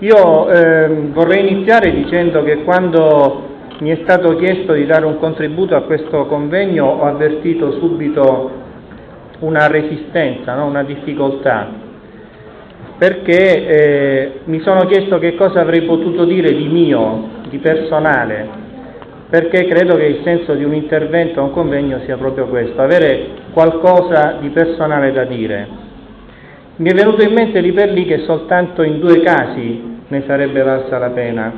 Io eh, vorrei iniziare dicendo che quando mi è stato chiesto di dare un contributo a questo convegno ho avvertito subito una resistenza, no? una difficoltà, perché eh, mi sono chiesto che cosa avrei potuto dire di mio, di personale, perché credo che il senso di un intervento a un convegno sia proprio questo, avere qualcosa di personale da dire. Mi è venuto in mente lì per lì che soltanto in due casi ne sarebbe valsa la pena.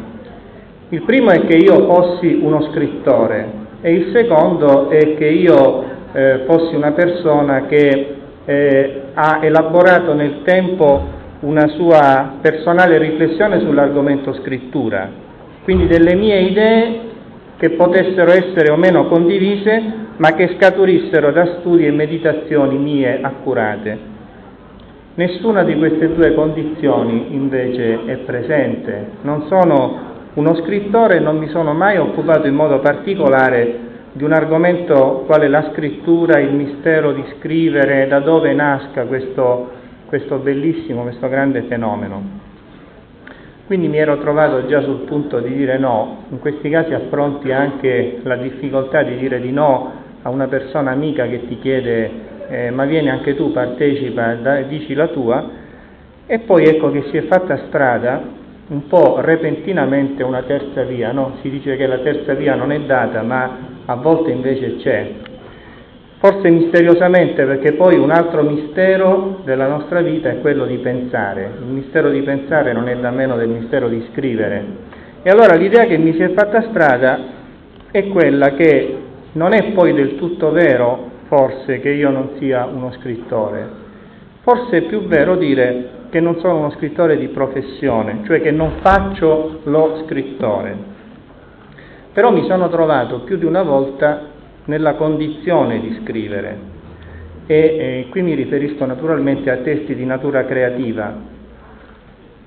Il primo è che io fossi uno scrittore e il secondo è che io eh, fossi una persona che eh, ha elaborato nel tempo una sua personale riflessione sull'argomento scrittura, quindi delle mie idee che potessero essere o meno condivise, ma che scaturissero da studi e meditazioni mie accurate. Nessuna di queste due condizioni invece è presente. Non sono uno scrittore e non mi sono mai occupato in modo particolare di un argomento quale la scrittura, il mistero di scrivere, da dove nasca questo, questo bellissimo, questo grande fenomeno. Quindi mi ero trovato già sul punto di dire no, in questi casi affronti anche la difficoltà di dire di no a una persona amica che ti chiede eh, ma vieni anche tu, partecipa, da, dici la tua, e poi ecco che si è fatta strada un po' repentinamente una terza via, no? si dice che la terza via non è data, ma a volte invece c'è. Forse misteriosamente perché poi un altro mistero della nostra vita è quello di pensare. Il mistero di pensare non è da meno del mistero di scrivere. E allora l'idea che mi si è fatta strada è quella che non è poi del tutto vero forse che io non sia uno scrittore. Forse è più vero dire che non sono uno scrittore di professione, cioè che non faccio lo scrittore. Però mi sono trovato più di una volta nella condizione di scrivere e eh, qui mi riferisco naturalmente a testi di natura creativa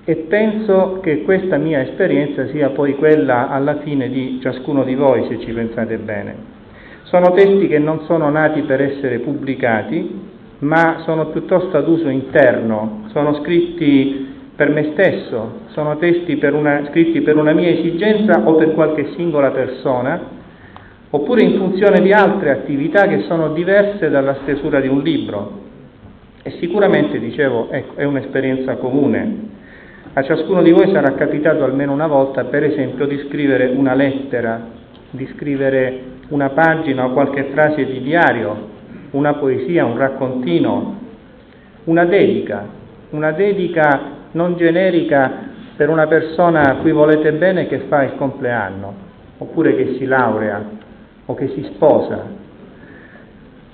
e penso che questa mia esperienza sia poi quella alla fine di ciascuno di voi, se ci pensate bene. Sono testi che non sono nati per essere pubblicati, ma sono piuttosto ad uso interno, sono scritti per me stesso, sono testi per una, scritti per una mia esigenza o per qualche singola persona, oppure in funzione di altre attività che sono diverse dalla stesura di un libro. E sicuramente, dicevo, ecco, è un'esperienza comune. A ciascuno di voi sarà capitato almeno una volta, per esempio, di scrivere una lettera, di scrivere una pagina o qualche frase di diario, una poesia, un raccontino, una dedica, una dedica non generica per una persona a cui volete bene che fa il compleanno, oppure che si laurea o che si sposa.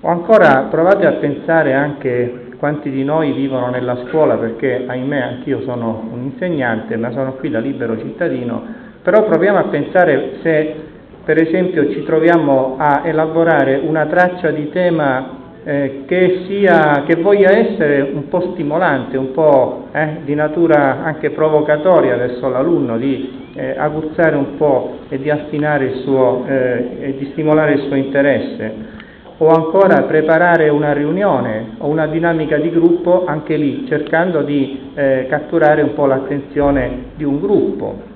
O ancora provate a pensare anche quanti di noi vivono nella scuola, perché ahimè anch'io sono un insegnante, ma sono qui da libero cittadino, però proviamo a pensare se per esempio ci troviamo a elaborare una traccia di tema eh, che, sia, che, voglia essere un po' stimolante, un po' eh, di natura anche provocatoria verso l'alunno, di eh, aguzzare un po' e di affinare il suo, eh, e di stimolare il suo interesse, o ancora preparare una riunione o una dinamica di gruppo, anche lì cercando di eh, catturare un po' l'attenzione di un gruppo.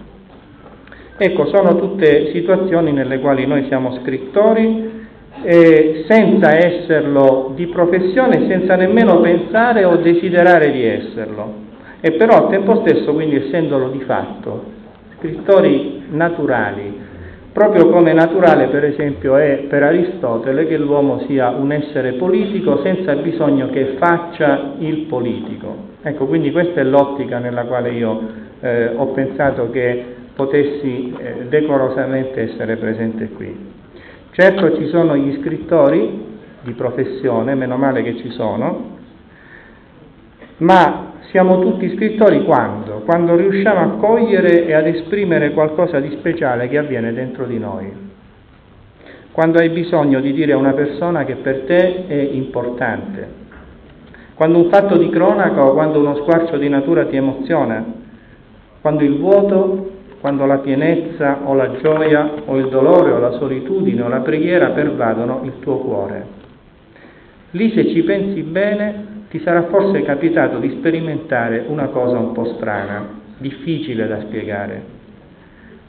Ecco, sono tutte situazioni nelle quali noi siamo scrittori eh, senza esserlo di professione, senza nemmeno pensare o desiderare di esserlo, e però al tempo stesso quindi essendolo di fatto, scrittori naturali, proprio come naturale per esempio è per Aristotele che l'uomo sia un essere politico senza bisogno che faccia il politico. Ecco, quindi questa è l'ottica nella quale io eh, ho pensato che potessi eh, decorosamente essere presente qui. Certo ci sono gli scrittori di professione, meno male che ci sono, ma siamo tutti scrittori quando? Quando riusciamo a cogliere e ad esprimere qualcosa di speciale che avviene dentro di noi. Quando hai bisogno di dire a una persona che per te è importante. Quando un fatto di cronaca o quando uno squarcio di natura ti emoziona. Quando il vuoto quando la pienezza o la gioia o il dolore o la solitudine o la preghiera pervadono il tuo cuore. Lì se ci pensi bene ti sarà forse capitato di sperimentare una cosa un po' strana. difficile da spiegare.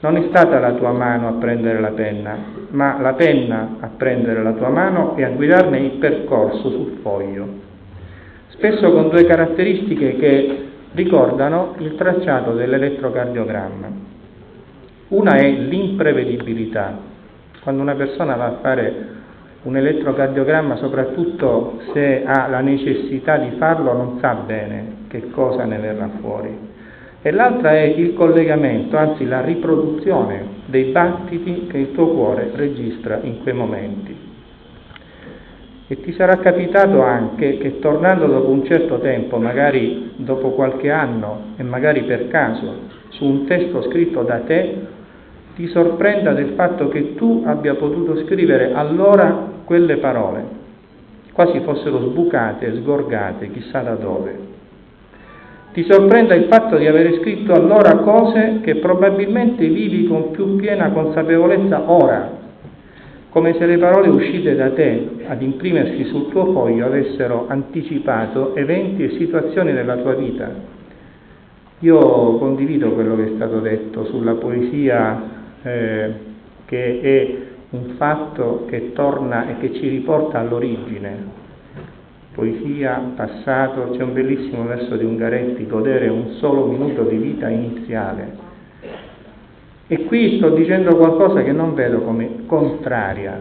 Non è stata la tua mano a prendere la penna, ma la penna a prendere la tua mano e a guidarne il percorso sul foglio. Spesso con due caratteristiche che ricordano il tracciato dell'elettrocardiogramma. Una è l'imprevedibilità. Quando una persona va a fare un elettrocardiogramma, soprattutto se ha la necessità di farlo, non sa bene che cosa ne verrà fuori. E l'altra è il collegamento, anzi la riproduzione dei battiti che il tuo cuore registra in quei momenti. E ti sarà capitato anche che tornando dopo un certo tempo, magari dopo qualche anno e magari per caso, su un testo scritto da te, ti sorprenda del fatto che tu abbia potuto scrivere allora quelle parole, quasi fossero sbucate, sgorgate, chissà da dove. Ti sorprenda il fatto di avere scritto allora cose che probabilmente vivi con più piena consapevolezza ora, come se le parole uscite da te ad imprimersi sul tuo foglio avessero anticipato eventi e situazioni della tua vita. Io condivido quello che è stato detto sulla poesia eh, che è un fatto che torna e che ci riporta all'origine. Poesia, passato, c'è un bellissimo verso di Ungaretti, godere un solo minuto di vita iniziale. E qui sto dicendo qualcosa che non vedo come contraria,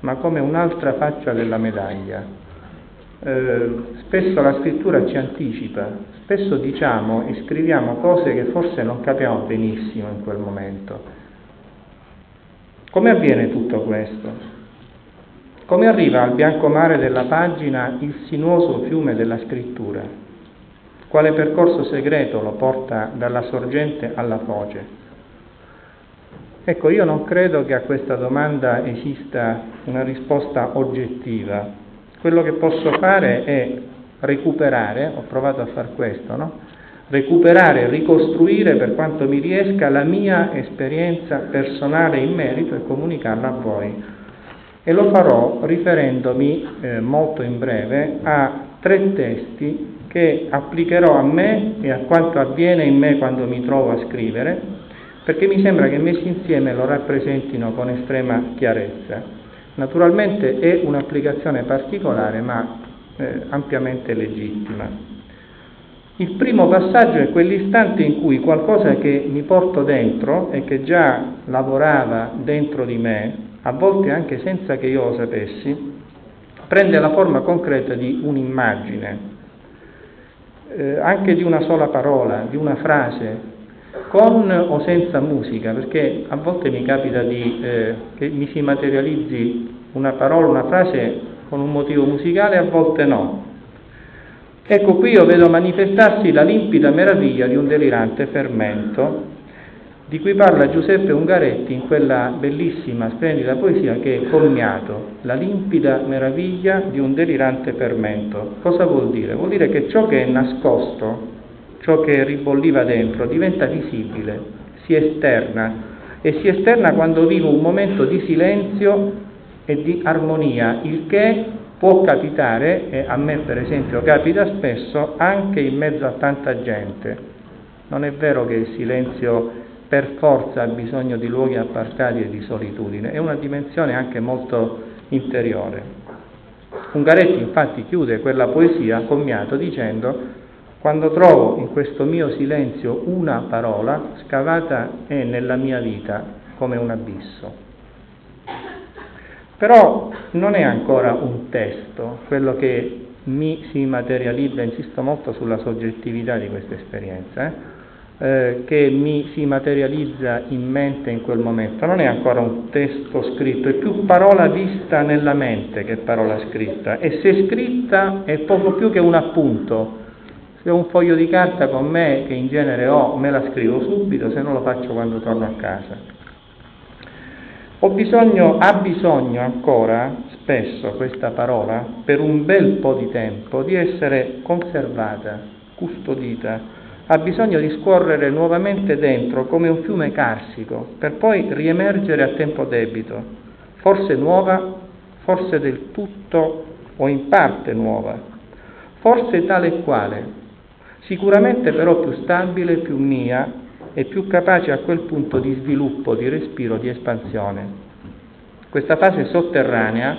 ma come un'altra faccia della medaglia. Eh, spesso la scrittura ci anticipa, spesso diciamo e scriviamo cose che forse non capiamo benissimo in quel momento come avviene tutto questo? Come arriva al bianco mare della pagina il sinuoso fiume della scrittura? Quale percorso segreto lo porta dalla sorgente alla foce? Ecco, io non credo che a questa domanda esista una risposta oggettiva. Quello che posso fare è recuperare, ho provato a far questo, no? Recuperare, ricostruire per quanto mi riesca la mia esperienza personale in merito e comunicarla a voi. E lo farò riferendomi eh, molto in breve a tre testi che applicherò a me e a quanto avviene in me quando mi trovo a scrivere, perché mi sembra che messi insieme lo rappresentino con estrema chiarezza. Naturalmente è un'applicazione particolare ma eh, ampiamente legittima. Il primo passaggio è quell'istante in cui qualcosa che mi porto dentro e che già lavorava dentro di me, a volte anche senza che io lo sapessi, prende la forma concreta di un'immagine, eh, anche di una sola parola, di una frase, con o senza musica, perché a volte mi capita di, eh, che mi si materializzi una parola, una frase con un motivo musicale, a volte no. Ecco qui io vedo manifestarsi la limpida meraviglia di un delirante fermento, di cui parla Giuseppe Ungaretti in quella bellissima, splendida poesia che è Commiato, la limpida meraviglia di un delirante fermento. Cosa vuol dire? Vuol dire che ciò che è nascosto, ciò che ribolliva dentro, diventa visibile, si esterna e si esterna quando vivo un momento di silenzio e di armonia, il che Può capitare, e a me per esempio capita spesso, anche in mezzo a tanta gente. Non è vero che il silenzio per forza ha bisogno di luoghi appartati e di solitudine, è una dimensione anche molto interiore. Ungaretti infatti chiude quella poesia commiato dicendo quando trovo in questo mio silenzio una parola, scavata è nella mia vita come un abisso. Però non è ancora un testo quello che mi si materializza, insisto molto sulla soggettività di questa esperienza, eh? Eh, che mi si materializza in mente in quel momento, non è ancora un testo scritto, è più parola vista nella mente che parola scritta e se scritta è poco più che un appunto. Se ho un foglio di carta con me, che in genere ho, me la scrivo subito, se no lo faccio quando torno a casa. Bisogno, ha bisogno ancora, spesso questa parola, per un bel po' di tempo, di essere conservata, custodita, ha bisogno di scorrere nuovamente dentro come un fiume carsico, per poi riemergere a tempo debito, forse nuova, forse del tutto o in parte nuova, forse tale e quale, sicuramente però più stabile, più mia e più capace a quel punto di sviluppo, di respiro, di espansione. Questa fase sotterranea,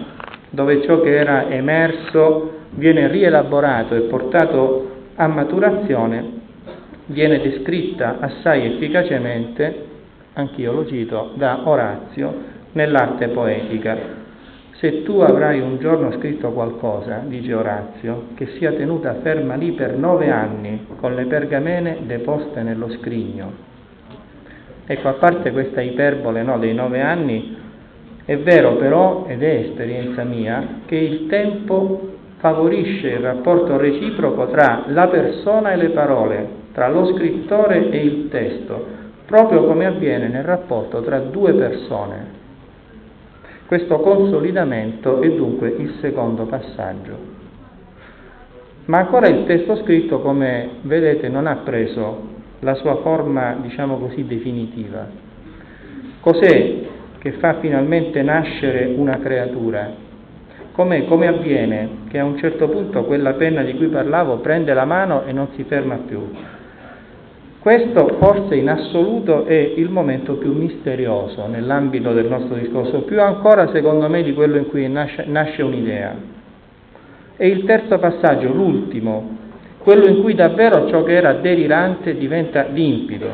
dove ciò che era emerso viene rielaborato e portato a maturazione, viene descritta assai efficacemente, anch'io lo cito, da Orazio nell'arte poetica. Se tu avrai un giorno scritto qualcosa, dice Orazio, che sia tenuta ferma lì per nove anni con le pergamene deposte nello scrigno. Ecco, a parte questa iperbole no, dei nove anni, è vero però, ed è esperienza mia, che il tempo favorisce il rapporto reciproco tra la persona e le parole, tra lo scrittore e il testo, proprio come avviene nel rapporto tra due persone. Questo consolidamento è dunque il secondo passaggio. Ma ancora il testo scritto, come vedete, non ha preso la sua forma, diciamo così, definitiva. Cos'è che fa finalmente nascere una creatura? Come, come avviene che a un certo punto quella penna di cui parlavo prende la mano e non si ferma più? Questo forse in assoluto è il momento più misterioso nell'ambito del nostro discorso, più ancora secondo me di quello in cui nasce, nasce un'idea. E il terzo passaggio, l'ultimo, quello in cui davvero ciò che era delirante diventa limpido.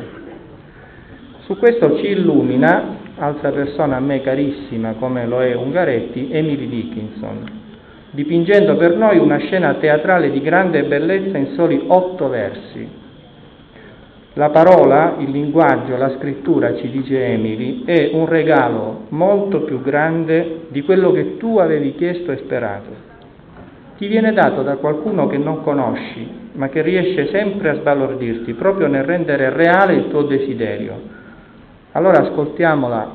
Su questo ci illumina altra persona a me carissima come lo è Ungaretti, Emily Dickinson, dipingendo per noi una scena teatrale di grande bellezza in soli otto versi. La parola, il linguaggio, la scrittura, ci dice Emily, è un regalo molto più grande di quello che tu avevi chiesto e sperato. Ti viene dato da qualcuno che non conosci, ma che riesce sempre a sbalordirti, proprio nel rendere reale il tuo desiderio. Allora ascoltiamola,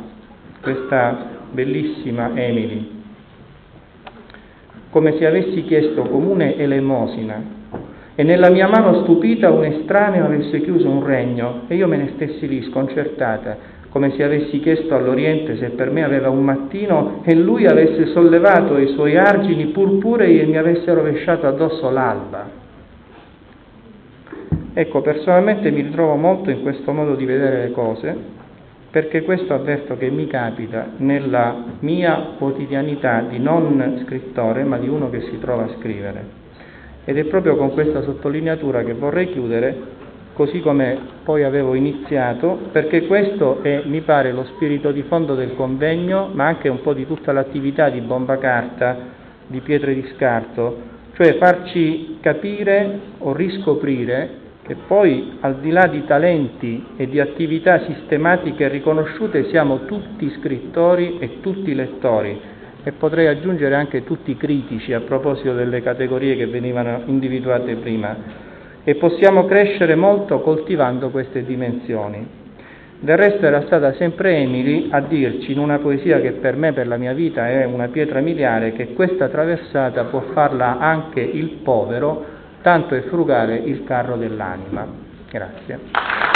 questa bellissima Emily, come se avessi chiesto comune elemosina e nella mia mano stupita un estraneo avesse chiuso un regno e io me ne stessi lì sconcertata, come se avessi chiesto all'Oriente se per me aveva un mattino e lui avesse sollevato i suoi argini purpurei e mi avesse rovesciato addosso l'alba. Ecco, personalmente mi ritrovo molto in questo modo di vedere le cose perché questo avverto che mi capita nella mia quotidianità di non scrittore, ma di uno che si trova a scrivere. Ed è proprio con questa sottolineatura che vorrei chiudere, così come poi avevo iniziato, perché questo è, mi pare, lo spirito di fondo del convegno, ma anche un po' di tutta l'attività di bomba carta, di pietre di scarto, cioè farci capire o riscoprire che poi al di là di talenti e di attività sistematiche riconosciute siamo tutti scrittori e tutti lettori e potrei aggiungere anche tutti critici a proposito delle categorie che venivano individuate prima e possiamo crescere molto coltivando queste dimensioni. Del resto era stata sempre Emily a dirci in una poesia che per me, per la mia vita, è una pietra miliare, che questa traversata può farla anche il povero tanto è frugare il carro dell'anima. Grazie.